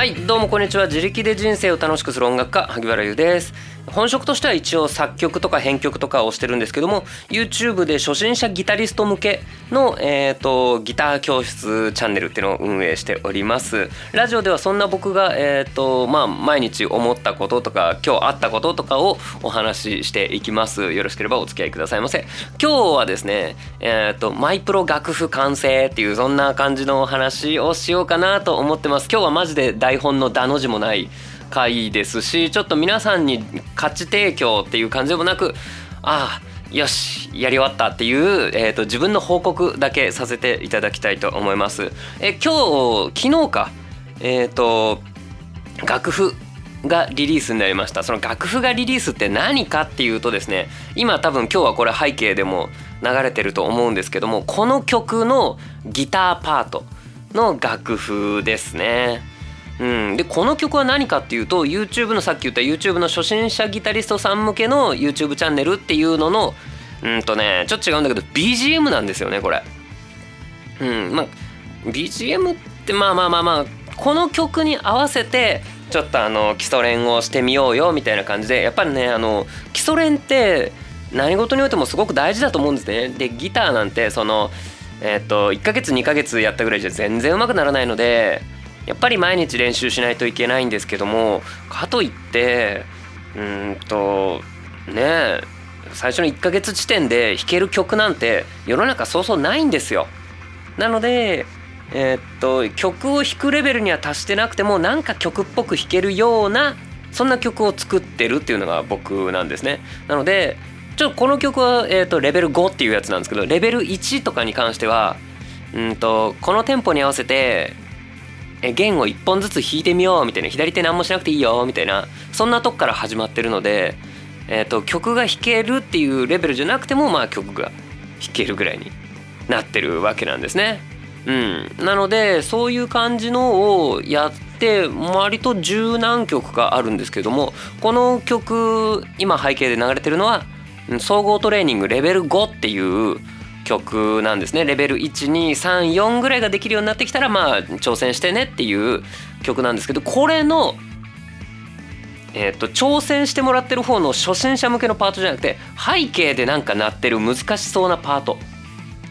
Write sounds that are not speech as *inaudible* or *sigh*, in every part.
はいどうもこんにちは。自力で人生を楽しくする音楽家萩原優です。本職としては一応作曲とか編曲とかをしてるんですけども YouTube で初心者ギタリスト向けの、えーと、ギター教室チャンネルっていうのを運営しております。ラジオではそんな僕が、えーとまあ、毎日思ったこととか今日あったこととかをお話ししていきます。よろしければお付き合いくださいませ。今日はですね、えーと、マイプロ楽譜完成っていうそんな感じのお話をしようかなと思ってます。今日はマジで台本の「だ」の字もない回ですしちょっと皆さんに価値提供っていう感じでもなくああよしやり終わったっていう、えーと、自分の報告だけさせていただきたいと思います。え今日昨日かえっ、ー、と楽譜がリリースになりましたその楽譜がリリースって何かっていうとですね今多分今日はこれ背景でも流れてると思うんですけどもこの曲のギターパートの楽譜ですね。うん、でこの曲は何かっていうと YouTube のさっき言った YouTube の初心者ギタリストさん向けの YouTube チャンネルっていうののうんとねちょっと違うんだけど BGM なんですよねこれ。うんま BGM ってまあまあまあまあこの曲に合わせてちょっとあの基礎練をしてみようよみたいな感じでやっぱりねあの基礎練って何事においてもすごく大事だと思うんですね。でギターなんてそのえっ、と1ヶ月2ヶ月やったぐらいじゃ全然うまくならないのでやっぱり毎日練習しないといけないんですけどもかといってうんとね最初の1ヶ月地点で弾ける曲なんて世の中そうそうないんですよ。なのでえー、っと曲を弾くレベルには達してなくてもなんか曲っぽく弾けるようなそんな曲を作ってるっていうのが僕なんですね。なのでちょっとこの曲は、えー、とレベル5っていうやつなんですけどレベル1とかに関してはうんとこのテンポに合わせて弦を1本ずつ弾いてみようみたいな左手何もしなくていいよみたいなそんなとこから始まってるので、えーと、曲が弾けるっていうレベルじゃなくてもまあ曲が弾けるぐらいになってるわけなんですね。うん、なのでそういう感じのをやって割と十何曲かあるんですけどもこの曲今背景で流れてるのは総合トレーニングレベル5っていう曲なんですね。レベル1234ぐらいができるようになってきたらまあ挑戦してねっていう曲なんですけどこれのえーと、挑戦してもらってる方の初心者向けのパートじゃなくて背景でなんか鳴ってる難しそうなパート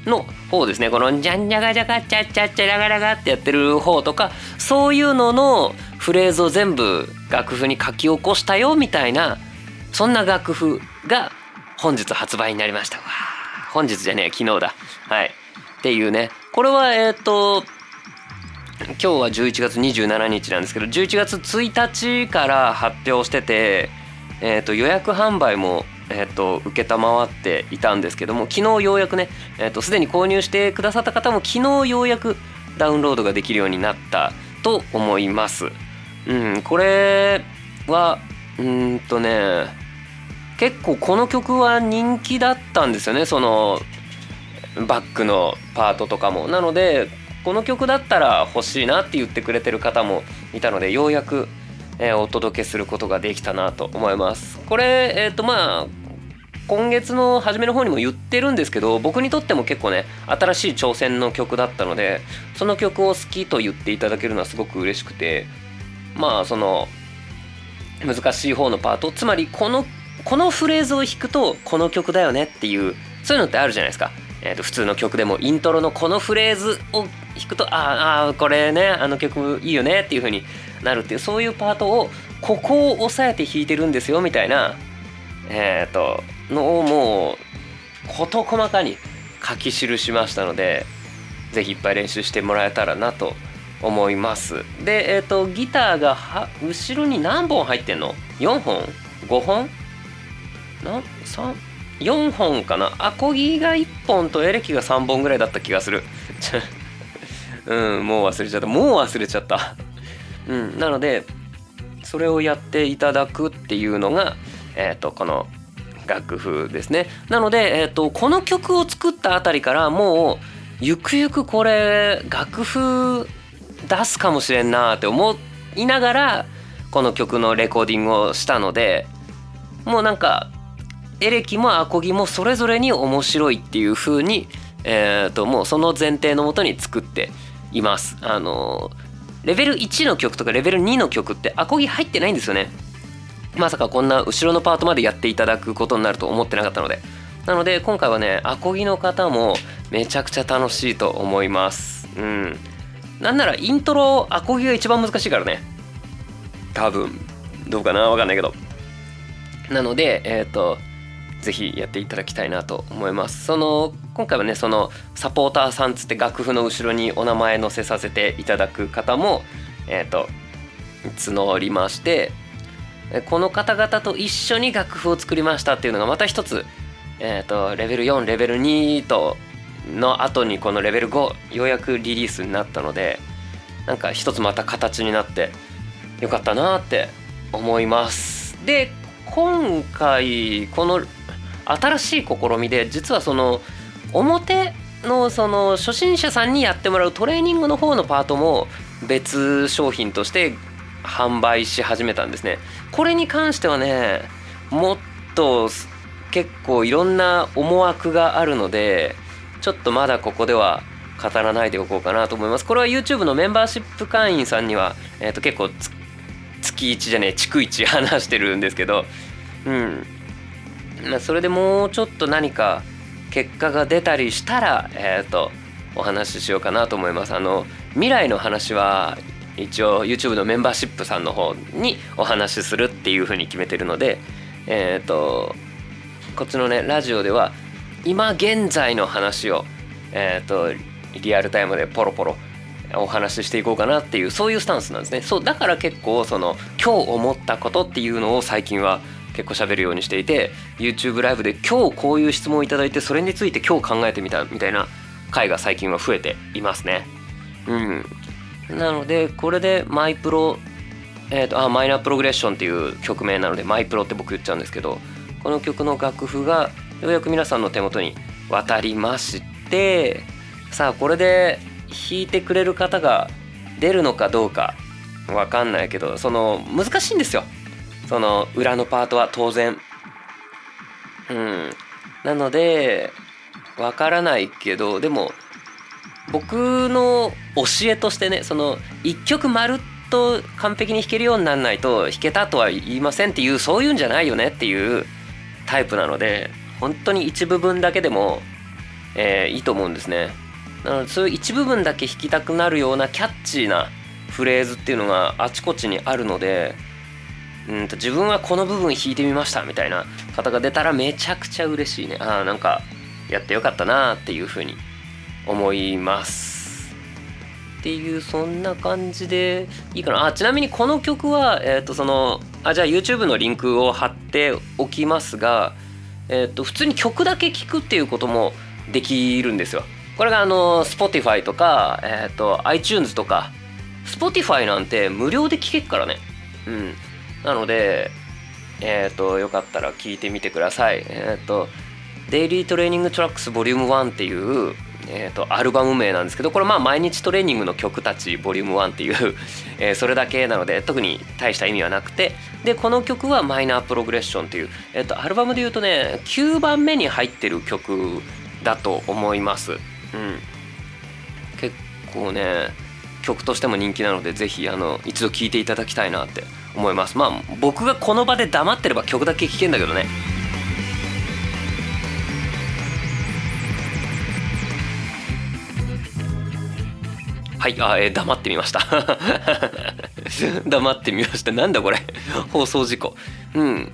の方ですね。この「じゃんじゃがじゃがちゃちゃちゃらがらが」ってやってる方とかそういうののフレーズを全部楽譜に書き起こしたよみたいなそんな楽譜が本日発売になりました。本日じゃねえ昨日だ。はい。っていうね。これはえっ、ー、と今日は11月27日なんですけど11月1日から発表してて、えー、と予約販売もえーと、承っていたんですけども昨日ようやくねすで、えーと、に購入してくださった方も昨日ようやくダウンロードができるようになったと思います。うん、これはうんとね結構この曲は人気だったんですよね。そのバックのパートとかも。なのでこの曲だったら欲しいなって言ってくれてる方もいたのでようやく、えー、お届けすることができたなと思います。これえっ、ー、とまあ今月の初めの方にも言ってるんですけど僕にとっても結構ね新しい挑戦の曲だったのでその曲を好きと言っていただけるのはすごく嬉しくてまあその難しい方のパートつまりこのこのフレーズを弾くとこの曲だよねっていうそういうのってあるじゃないですか。えー、と普通の曲でもイントロのこのフレーズを弾くとああこれねあの曲いいよねっていう風になるっていうそういうパートをここを押さえて弾いてるんですよみたいなえっ、ー、とのをもう事細かに書き記しましたので是非いっぱい練習してもらえたらなと思いますでえっ、ー、とギターが後ろに何本入ってんの ?4 本 ?5 本？な三4本かな？アコギが1本とエレキが3本ぐらいだった気がする。*laughs* うんもう忘れちゃった。もう忘れちゃった。うんなのでそれをやっていただくっていうのがえっ、ー、とこの楽譜ですね。なので、えーと、この曲を作ったあたりからもうゆくゆくこれ楽譜出すかもしれんなって思いながらこの曲のレコーディングをしたのでもうなんかエレキもアコギもそれぞれに面白いっていう風に、えー、ともうその前提のもとに作っています。あのレベル1の曲とかレベル2の曲ってアコギ入ってないんですよね。まさかこんな後ろのパートまでやっていただくことになると思ってなかったので。なので今回はねアコギの方もめちゃくちゃ楽しいと思います。うん。なんならイントロアコギが一番難しいからね。多分。どうかな？わかんないけど。なのでえっ、ー、とぜひやっていただきたいなと思います。その今回はねそのサポーターさんつって楽譜の後ろにお名前載せさせていただく方もえっ、ー、と募りましてこの方々と一緒に楽譜を作りましたっていうのがまた一つ、えーと、レベル4レベル2との後にこのレベル5ようやくリリースになったのでなんか一つまた形になってよかったなって思います。で今回この新しい試みで実はその表のその初心者さんにやってもらうトレーニングの方のパートも別商品として販売し始めたんですね。これに関してはねもっと結構いろんな思惑があるのでちょっとまだここでは語らないでおこうかなと思います。これは YouTube のメンバーシップ会員さんには、えー、と結構月1じゃねえ逐1話してるんですけどうん。まあそれでもうちょっと何か結果が出たりしたらえっ、ー、とお話ししようかなと思います。あの未来の話は一応 YouTube のメンバーシップさんの方にお話しするっていうふうに決めてるのでえっ、ー、とこっちのねラジオでは今現在の話をえっ、ー、とリアルタイムでポロポロお話ししていこうかなっていうそういうスタンスなんですね。そうだから結構その今日思ったことっていうのを最近は結構喋るようにしていて YouTube ライブで今日こういう質問をいただいてそれについて今日考えてみたみたいな回が最近は増えていますね。うん。なのでこれでマイプロえーと、あマイナープログレッションっていう曲名なのでマイプロって僕言っちゃうんですけどこの曲の楽譜がようやく皆さんの手元に渡りましてさあこれで弾いてくれる方が出るのかどうかわかんないけどその難しいんですよ。その裏のパートは当然。うん。なのでわからないけどでも僕の教えとしてねその1曲まるっと完璧に弾けるようにならないと弾けたとは言いませんっていうそういうんじゃないよねっていうタイプなので本当に一部分だけでも、えー、いいと思うんですね。なのでそういう一部分だけ弾きたくなるようなキャッチーなフレーズっていうのがあちこちにあるのでうんと自分はこの部分弾いてみましたみたいな方が出たらめちゃくちゃ嬉しいね。ああなんかやってよかったなっていうふうに思います。っていうそんな感じでいいかな。あちなみにこの曲はえっ、ー、とそのあじゃあ YouTube のリンクを貼っておきますがえっ、ー、と普通に曲だけ聴くっていうこともできるんですよ。これがあの Spotify とか、えーと、iTunes とか Spotify なんて無料で聴けるからね。うん。なのでえっ、ー、とよかったら聞いてみてください。えっ、ー、とデイリートレーニングトラックスボリューム1っていうえーと、アルバム名なんですけどこれまあ毎日トレーニングの曲たちボリューム1っていう *laughs* えー、それだけなので特に大した意味はなくて。でこの曲はマイナープログレッションっていう、えーと、アルバムで言うとね9番目に入ってる曲だと思います、うん、結構ね曲としても人気なのでぜひあの一度聴いていただきたいなって思います。まあ僕がこの場で黙ってれば曲だけ聴けんだけどね。はいあ、えー、黙ってみました。*laughs* 黙ってみました。なんだこれ。放送事故。うん。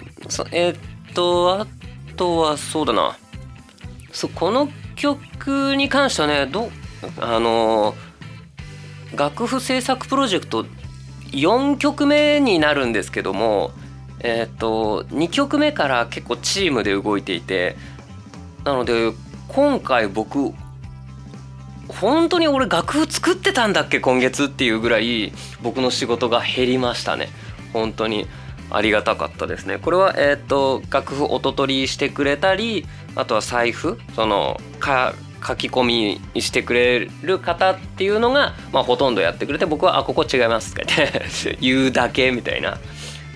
えー、っとあとはそうだな。そうこの曲に関してはねどあの楽譜制作プロジェクト4曲目になるんですけどもえー、と2曲目から結構チームで動いていてなので今回僕本当に俺楽譜作ってたんだっけ今月っていうぐらい僕の仕事が減りましたね。本当に。ありがたかったですねこれはえっ、ー、と楽譜音取りしてくれたりあとは財布そのか書き込みしてくれる方っていうのが、まあ、ほとんどやってくれて僕は「あここ違います」って *laughs* 言うだけみたいな。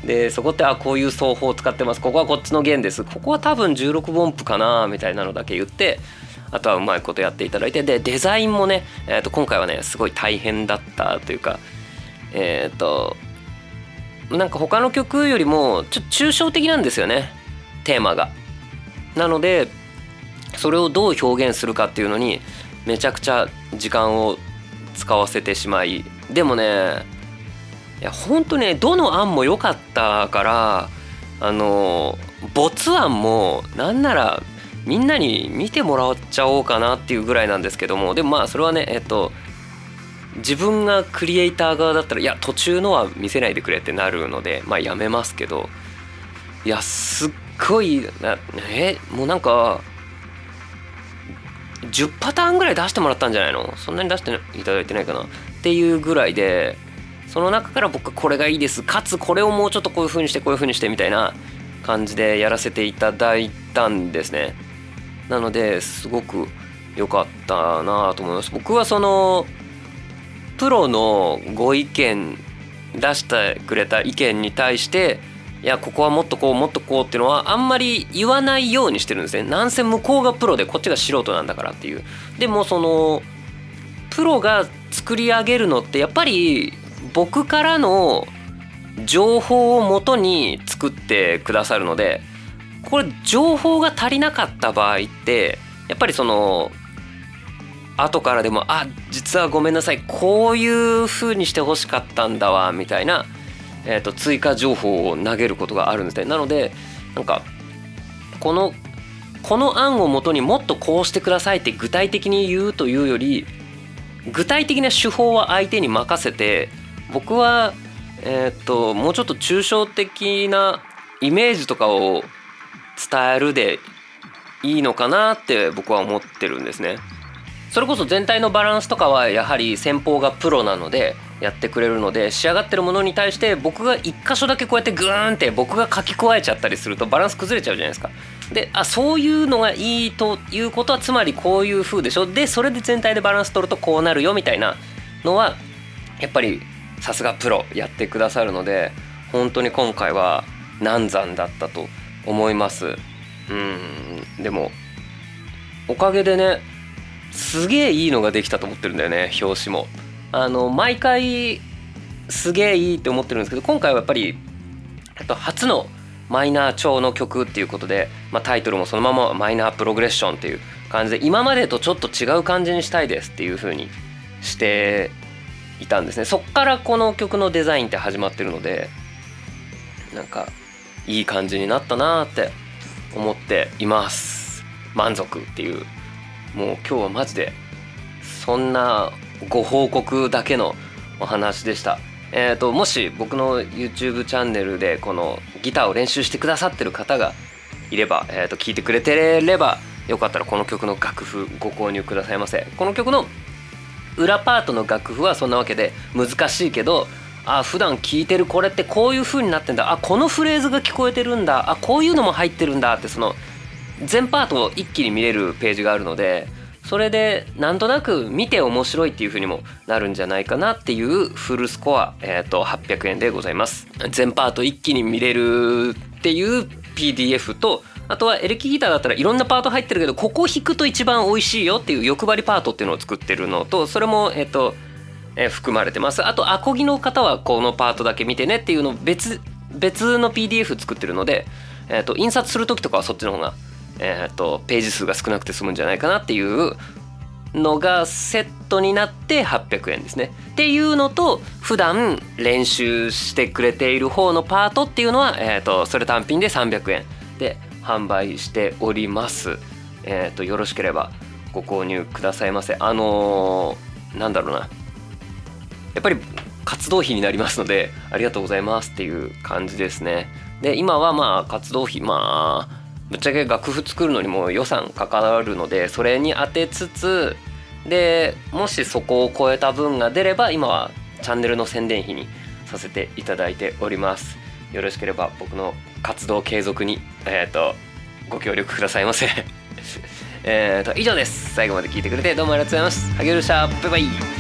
でそこってあこういう奏法を使ってますここはこっちの弦ですここは多分16分音符かなみたいなのだけ言ってあとはうまいことやっていただいてでデザインもね、えー、と今回はねすごい大変だったというかえっ、となんか他の曲よりもちょっと抽象的なんですよね。テーマが。なのでそれをどう表現するかっていうのにめちゃくちゃ時間を使わせてしまい。でもねいやほんとねどの案も良かったからあの没案もなんならみんなに見てもらっちゃおうかなっていうぐらいなんですけども。でもまあそれはねえっと自分がクリエイター側だったらいや途中のは見せないでくれってなるのでまあやめますけどいやすっごいなえもうなんか10パターンぐらい出してもらったんじゃないの？そんなに出していただいてないかな？っていうぐらいでその中から僕はこれがいいですかつこれをもうちょっとこういう風にしてこういう風にしてみたいな感じでやらせていただいたんですね。なのですごく良かったなと思います。僕はそのプロのご意見出してくれた意見に対していやここはもっとこうもっとこうっていうのはあんまり言わないようにしてるんですね。なんせ向こうがプロでこっちが素人なんだからっていう。でもそのプロが作り上げるのってやっぱり僕からの情報をもとに作ってくださるのでこれ情報が足りなかった場合ってやっぱりその後からでも「あ実はごめんなさいこういう風にしてほしかったんだわ」みたいな、えー、と追加情報を投げることがあるんですね。なのでなんかこのこの案をもとにもっとこうしてくださいって具体的に言うというより具体的な手法は相手に任せて僕はえっ、ともうちょっと抽象的なイメージとかを伝えるでいいのかなって僕は思ってるんですね。それこそ全体のバランスとかはやはり先方がプロなのでやってくれるので仕上がってるものに対して僕が一箇所だけこうやってグーンって僕が書き加えちゃったりするとバランス崩れちゃうじゃないですか。であそういうのがいいということはつまりこういう風でしょ。でそれで全体でバランス取るとこうなるよみたいなのはやっぱりさすがプロやってくださるので本当に今回は難産だったと思います。うん。でもおかげでねすげえいいのができたと思ってるんだよね表紙も。あの毎回すげえいいって思ってるんですけど今回はやっぱりと初のマイナー調の曲っていうことで、まあ、タイトルもそのままマイナープログレッションっていう感じで今までとちょっと違う感じにしたいですっていう風にしていたんですね。そっからこの曲のデザインって始まってるのでなんかいい感じになったなって思っています。満足っていうもう今日はマジでそんなご報告だけのお話でした。えーと、もし僕の YouTube チャンネルでこのギターを練習してくださってる方がいれば、えー、と聞いてくれてればよかったらこの曲の楽譜ご購入くださいませこの曲の裏パートの楽譜はそんなわけで難しいけどあ普段聴いてるこれってこういう風になってんだ。あこのフレーズが聞こえてるんだ。あこういうのも入ってるんだってその全パートを一気に見れるページがあるのでそれでなんとなく見て面白いっていう風にもなるんじゃないかなっていうフルスコア、えー、と800円でございます。全パート一気に見れるっていう PDF とあとはエレキギターだったらいろんなパート入ってるけどここ弾くと一番美味しいよっていう欲張りパートっていうのを作ってるのとそれもえっと、え、含まれてます。あとアコギの方はこのパートだけ見てねっていうのを別別の PDF 作ってるので、えっと、印刷する時とかはそっちの方が、えっと、ページ数が少なくて済むんじゃないかなっていうのがセットになって800円ですね。っていうのと普段練習してくれている方のパートっていうのは、えーとそれ単品で300円で販売しております。えっ、ー、とよろしければご購入くださいませ。あのー、なんだろうな。やっぱり活動費になりますのでありがとうございますっていう感じですね。で今はまあ活動費まあぶっちゃけ楽譜作るのにも予算かかるのでそれに当てつつでもしそこを超えた分が出れば今はチャンネルの宣伝費にさせていただいております。よろしければ僕の活動継続に、えーと、ご協力くださいませ。*laughs* えっと以上です。最後まで聞いてくれてどうもありがとうございます。萩生でした。バイバイ。